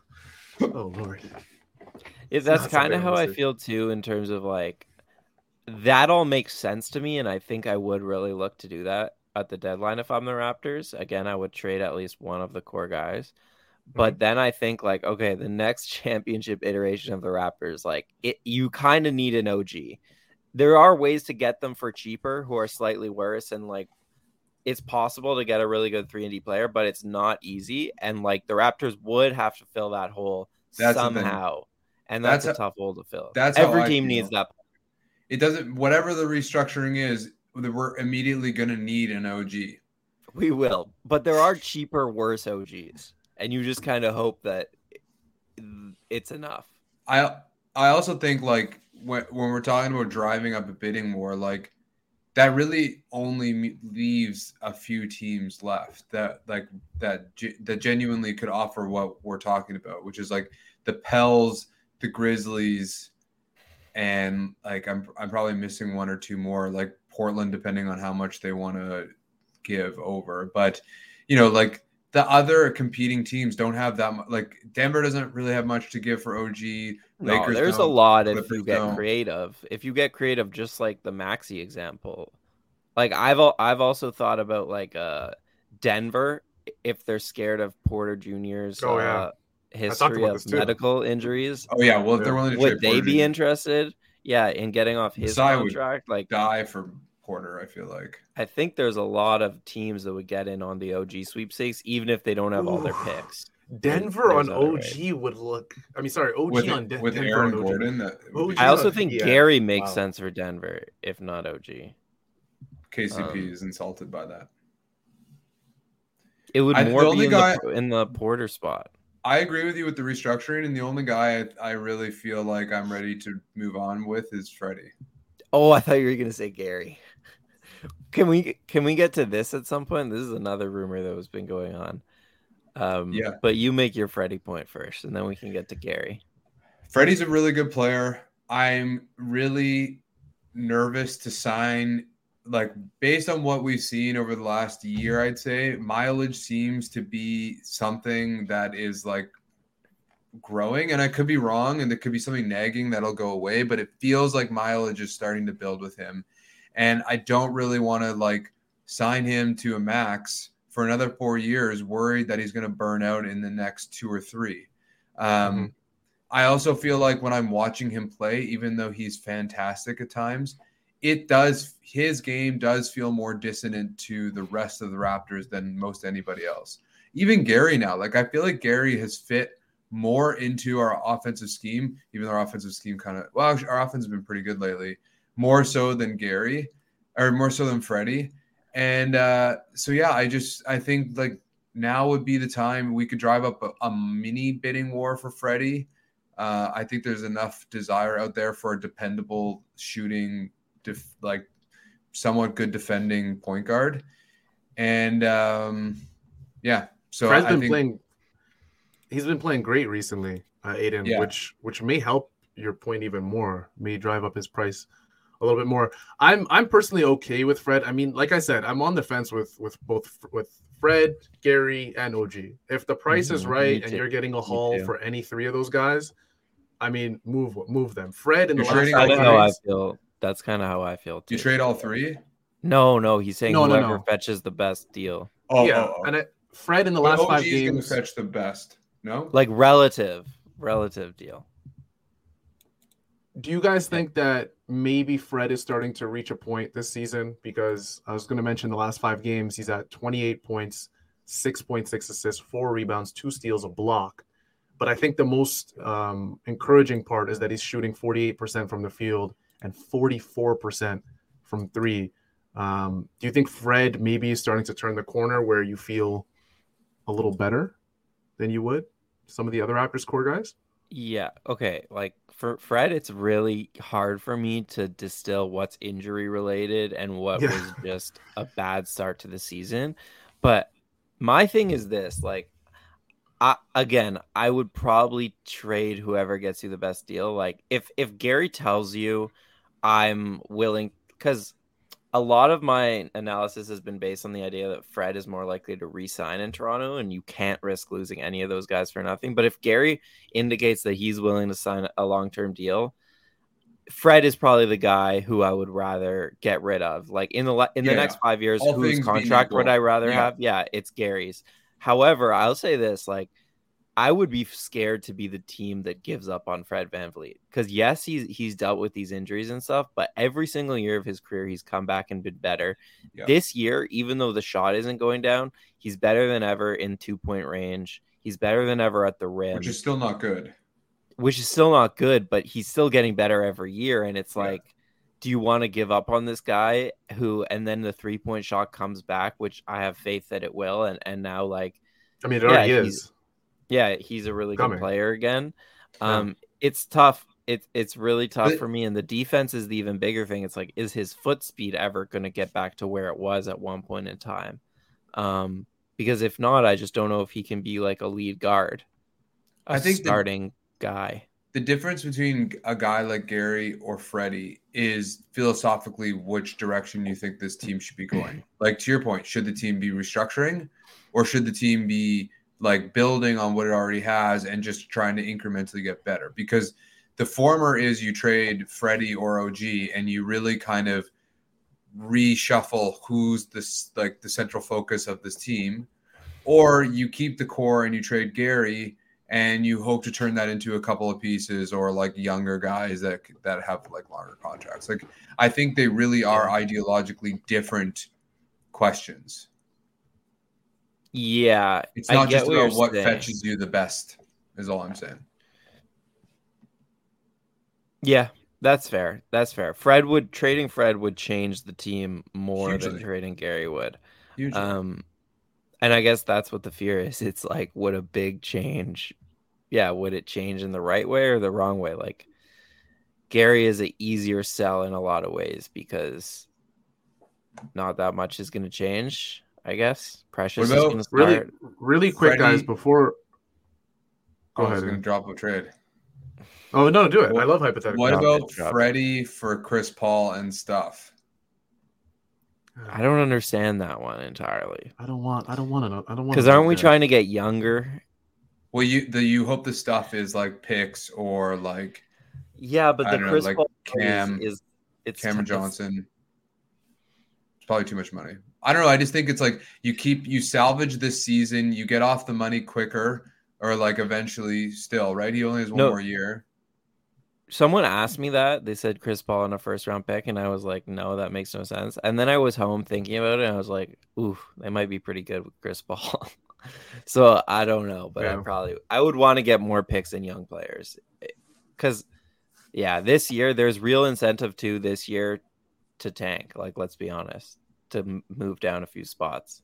Lord. Yeah, that's kind of how wanna I feel too, in terms of like that all makes sense to me, and I think I would really look to do that at the deadline if I'm the Raptors. Again, I would trade at least one of the core guys. But Mm-hmm. then I think like, okay, the next championship iteration of the Raptors, like it, you kind of need an OG. There are ways to get them for cheaper who are slightly worse, and like it's possible to get a really good three and D player, but it's not easy. And like the Raptors would have to fill that hole That's somehow, and that's, That's a tough hole to fill. that's every team feel. needs that. it doesn't. Whatever the restructuring is, we're immediately going to need an OG. We will, but there are cheaper, worse OGs, and you just kind of hope that it's enough. I I also think like when when we're talking about driving up a bidding war, like that really only leaves a few teams left that like that that genuinely could offer what we're talking about, which is like the Pels, the Grizzlies, and like I'm I'm probably missing one or two more, like Portland, depending on how much they want to give over. But you know, like the other competing teams don't have that much. Like Denver doesn't really have much to give for OG. No, Lakers there's a don't. lot if you get don't. creative. If you get creative, just like the Maxey example, like I've I've also thought about like uh Denver if they're scared of Porter Junior's Oh, yeah. uh, talked history of medical injuries. Oh yeah, well if they're willing to Would trade they Porter be interested? Yeah, in getting off his Masai would contract. Like die for Porter, I feel like. I think there's a lot of teams that would get in on the OG sweepstakes, even if they don't have all their picks. Denver on There's other OG would look. I mean, sorry, OG With, on De- with Denver Aaron on OG. Gordon, that OG I also Yeah, think yeah. Gary makes Wow. sense for Denver, if not OG. KCP um, is insulted by that. It would I- more only be in, guy- the, in the Porter spot. I agree with you with the restructuring, and the only guy I, I really feel like I'm ready to move on with is Freddie. Oh, I thought you were gonna say Gary. Can we can we get to this at some point? This is another rumor that has been going on. Um, Yeah. but you make your Freddie point first, and then we can get to Gary. Freddie's a really good player. I'm really nervous to sign. Like based on what we've seen over the last year, I'd say mileage seems to be something that is like growing, and I could be wrong, and there could be something nagging that'll go away. But it feels like mileage is starting to build with him, and I don't really want to like sign him to a max for another four years, worried that he's going to burn out in the next two or three. Um, I also feel like when I'm watching him play, even though he's fantastic at times, it does his game does feel more dissonant to the rest of the Raptors than most anybody else. Even Gary now, like I feel like Gary has fit more into our offensive scheme, even though our offensive scheme kind of well, our offense has been pretty good lately, more so than Gary, or more so than Freddie. And uh, so yeah, I just I think like now would be the time we could drive up a, a mini bidding war for Freddie. Uh, I think there's enough desire out there for a dependable shooting, def- like somewhat good defending point guard. And um, yeah, so Fred's I been think, playing. He's been playing great recently, uh, Aiden, Yeah. which which may help your point even more. May drive up his price a little bit more. I'm I'm personally okay with Fred. I mean, like I said, I'm on the fence with with both with Fred, Gary, and OG. If the price is Mhm, right and you're getting a haul for any three of those guys, I mean, move move them. Fred in the You're last trading five all That's how I feel. That's kind of how I feel too. you trade all three. No, no, he's saying No, no, whoever no. fetches the best deal, Oh, yeah, and it, Fred in the last five is going to games. fetch the best. No, like relative, relative deal. Do you guys think that maybe Fred is starting to reach a point this season? Because I was going to mention the last five games, he's at 28 points, 6.6 assists, four rebounds, two steals, a block. But I think the most um, encouraging part is that he's shooting 48% from the field and 44% from three. Um, do you think Fred maybe is starting to turn the corner where you feel a little better than you would some of the other Raptors core guys? Yeah. Okay. Like for Fred, it's really hard for me to distill what's injury related and what Yeah. was just a bad start to the season. But my thing is this like, I, again, I would probably trade whoever gets you the best deal. Like if if Gary tells you I'm willing because a lot of my analysis has been based on the idea that Fred is more likely to re-sign in Toronto and you can't risk losing any of those guys for nothing. But if Gary indicates that he's willing to sign a long-term deal, Fred is probably the guy who I would rather get rid of. Like in the in the Yeah. next 5 years All whose contract would. I rather Yeah. have? Yeah, it's Gary's. However, I'll say this like I would be scared to be the team that gives up on Fred VanVleet because yes, he's he's dealt with these injuries and stuff, but every single year of his career, he's come back and been better. Yeah. This year, even though the shot isn't going down, he's better than ever in two point range. He's better than ever at the rim, which is still not good. which is still not good, but he's still getting better every year. And it's Yeah. like, do you want to give up on this guy who, and then the three point shot comes back, which I have faith that it will, and and now like I mean, it Yeah, already he's- is. Yeah, he's a really Coming. good player again. Yeah. Um, it's tough. It's it's really tough But- for me, and the defense is the even bigger thing. It's like, is his foot speed ever going to get back to where it was at one point in time? Um, because if not, I just don't know if he can be like a lead guard, a I think the- starting guy. The difference between a guy like Gary or Freddie is philosophically which direction you think this team should be going. Like to your point, should the team be restructuring or should the team be like building on what it already has and just trying to incrementally get better? Because the former is you trade Freddie or OG and you really kind of reshuffle who's this like the central focus of this team or you keep the core and you trade Gary and you hope to turn that into a couple of pieces or like younger guys that that have like longer contracts. Like I think they really are ideologically different questions. Yeah, It's not just what about what fetches you the best. Is all I'm saying. Yeah, that's fair. That's fair. Fred would trading Fred would change the team more than trading Gary would. Usually. Um, and I guess that's what the fear is. It's like, would a big change? Yeah, would it change in the right way or the wrong way? Like, Gary is an easier sell in a lot of ways because not that much is going to change. I guess Precious What is about going to Really, start. really quick, guys. Before, go I was ahead. going to drop a trade. oh no, do it. I love hypothetical. What about it. Freddie for Chris Paul and stuff? I don't understand that one entirely I don't want. I don't want to know. I don't want. because aren't we trying to get younger? Well, you the you hope the stuff is like picks or like Yeah, but I the don't know, Chris like Paul Cam- is, is it's Cameron it's- Johnson. It's probably too much money. I don't know. I just think it's like you keep you salvage this season, you get off the money quicker, or like eventually still, right? He only has one No. more year. someone asked me that they said Chris Paul in a first round pick, and I was like, no, that makes no sense. And then I was home thinking about it, and I was like, ooh, they might be pretty good with Chris Paul. so I don't know, but I Yeah. probably I would want to get more picks in young players because yeah, this year there's real incentive to this year to tank. Like, let's be honest, to move down a few spots.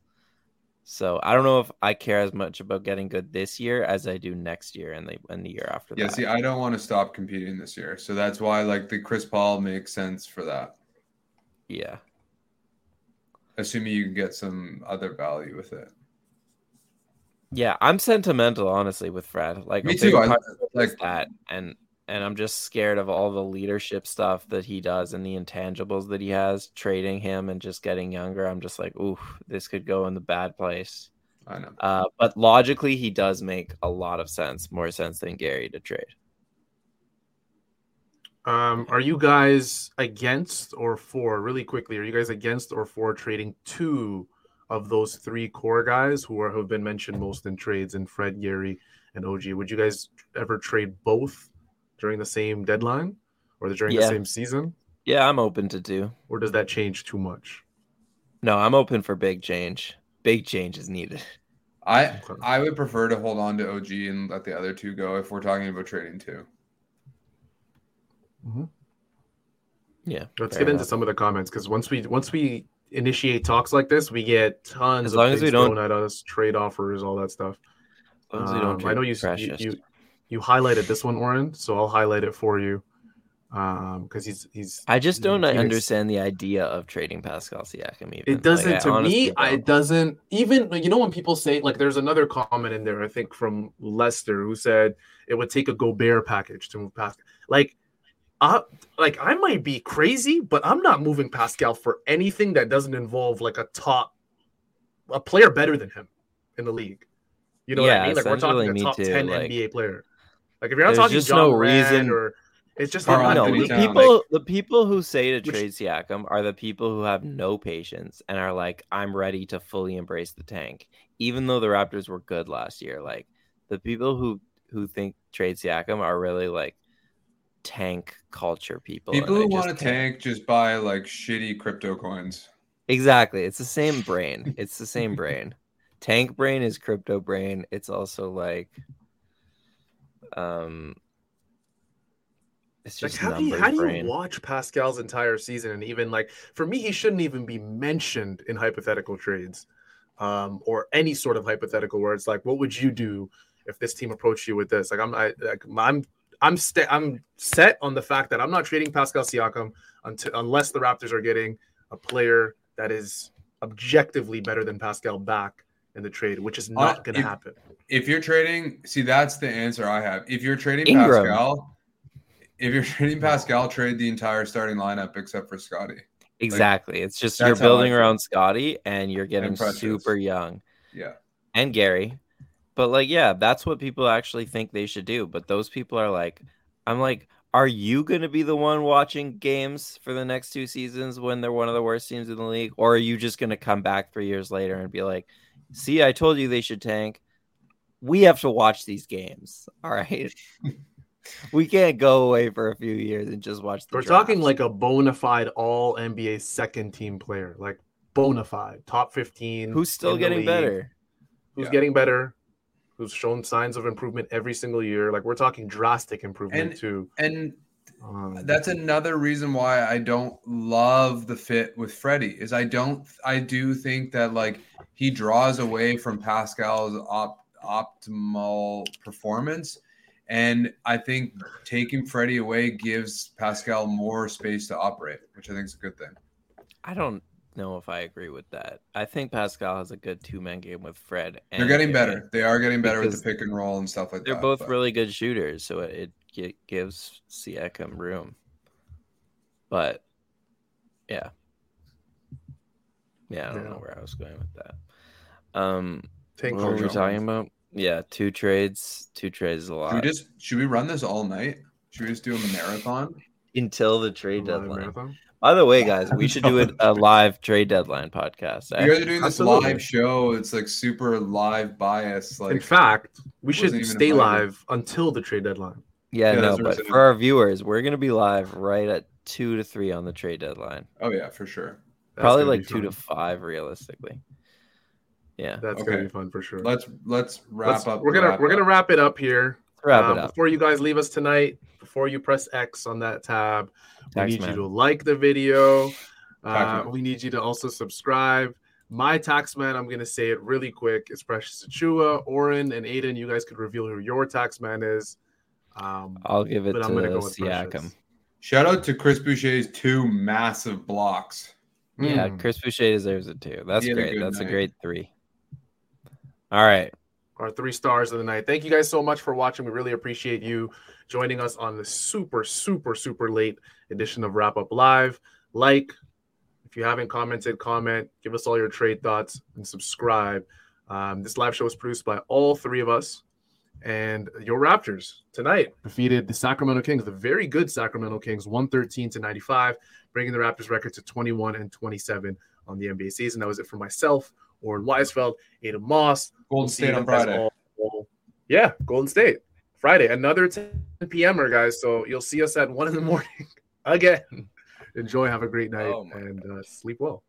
So I don't know if I care as much about getting good this year as I do next year and the and the year after Yeah, that. see, I don't want to stop competing this year. So that's why like the Chris Paul makes sense for that. yeah. Assuming you can get some other value with it. Yeah, I'm sentimental, honestly, with Fred. Like, Me too. I part of it is like that, and and I'm just scared of all the leadership stuff that he does and the intangibles that he has. Trading him and just getting younger, I'm just like, ooh, this could go in the bad place. I know. Uh, but logically, he does make a lot of sense, more sense than Gary to trade. Um, are you guys against or for? Really quickly, are you guys against or for trading two of those three core guys who are who have been mentioned most in trades in Fred, Gary, and OG? Would you guys ever trade both during the same deadline or during the same season, Yeah, I'm open to do. or does that change too much? No, I'm open for big change. Big change is needed. I I would prefer to hold on to OG and let the other two go if we're talking about trading too. Yeah. Let's fair get into some of the comments because once we once we initiate talks like this, we get tons As of long as we don't- thrown at us, trade offers, all that stuff. As long as we don't Um, I know you, you you you highlighted this one, Oren, so I'll highlight it for you. Um, because he's he's I just don't Phoenix- understand the idea of trading Pascal Siakam. Even It doesn't Like, to me. don't. it doesn't even you know when people say like there's another comment in there I think from Lester who said it would take a Gobert package to move Pascal. Like, I like I might be crazy, but I'm not moving Pascal for anything that doesn't involve like a top a player better than him in the league. You know what I mean? Like we're talking a top too, ten like, NBA player. Like if you're not there's talking just John no Morant reason- or it's just Carl not no, the Towns. people the people who say to trade Siakam are the people who have no patience and are like, I'm ready to fully embrace the tank. Even though the Raptors were good last year, like the people who who think trade Siakam are really like tank culture people. People who want to tank just buy like shitty crypto coins. Exactly. It's the same brain. It's the same brain. Tank brain is crypto brain. It's also like um it's Like just how do you how do brain. you watch Pascal's entire season and even like for me he shouldn't even be mentioned in hypothetical trades um or any sort of hypothetical where it's like what would you do if this team approached you with this like I'm I, like, I'm I'm sta- I'm set on the fact that I'm not trading Pascal Siakam until unless the Raptors are getting a player that is objectively better than Pascal back in the trade which is not Uh, going to happen If you're trading, see that's the answer I have. If you're trading Ingram. Pascal, if you're trading Pascal, trade the entire starting lineup except for Scottie. Exactly. it's just you're building around Scottie and you're getting super young Yeah. and Gary. But like, yeah, that's what people actually think they should do. But those people are like, I'm like, are you going to be the one watching games for the next two seasons when they're one of the worst teams in the league? Or are you just going to come back three years later and be like, see, I told you they should tank. We have to watch these games. All right. we can't go away for a few years and just watch the We're talking like a bona fide all NBA second team player, like bona fide, top 15. who's still getting league, better. Who's Yeah. getting better, who's shown signs of improvement every single year. Like we're talking drastic improvement And- too. And Um, that's another reason why I don't love the fit with Freddie is I don't I do think that like he draws away from Pascal's op, optimal performance and I think taking Freddie away gives Pascal more space to operate, which I think is a good thing. I don't know if I agree with that. I think Pascal has a good two man game with Fred. And they're getting better. They are getting better with the pick and roll and stuff like that. They're both but- really good shooters, so it, it gives Siakam room. But yeah, yeah, I don't Yeah. know where I was going with that. Um, Tank what were we talking about? Yeah, two trades. Two trades is a Should lot we just should we run this all night? Should we just do a marathon? until the trade Live deadline. marathon? By the way, guys, we should do a, a live trade deadline podcast. You guys are doing this Absolutely. live show. It's like super live bias. Like In fact, we should stay live until the trade deadline. Yeah, Yeah, no, that's what I'm but for our viewers, we're gonna be live right at two to three on the trade deadline. oh yeah, for sure. That's Probably like two to five, realistically. Yeah, That's Okay. gonna be fun for sure. Let's let's wrap Let's- up. we're gonna wrap we're gonna wrap it up here. wrap Um, it up. Before you guys leave us tonight, before you press X on that tab, we Tax need man. you to like the video. Uh, we need you to also subscribe. My tax man, I'm gonna say it really quick. It's Precious Achiuwa, Oren, and Aiden. You guys could reveal who your tax man is. Um, I'll give it but to I'm gonna go with Siakam. Precious. Shout out to Chris Boucher's two massive blocks. Yeah, Mm. Chris Boucher deserves it too. That's He a great. good That's a great three. All right. our three stars of the night. Thank you guys so much for watching. We really appreciate you joining us on the super, super, super late edition of Wrap Up Live. Like, if you haven't commented, comment, give us all your trade thoughts, and subscribe. Um, this live show is produced by all three of us. And your Raptors tonight defeated the Sacramento Kings, the very good Sacramento Kings, 113 to 95, bringing the Raptors record to 21 and 27 on the NBA season. That was it for myself, Oren Weisfeld, Adam Moss, Golden State on Friday. all- all- yeah, Golden State Friday, another 10 p.m.er, guys. So you'll see us at one in the morning again. Enjoy, have a great night, Oh and uh, sleep well.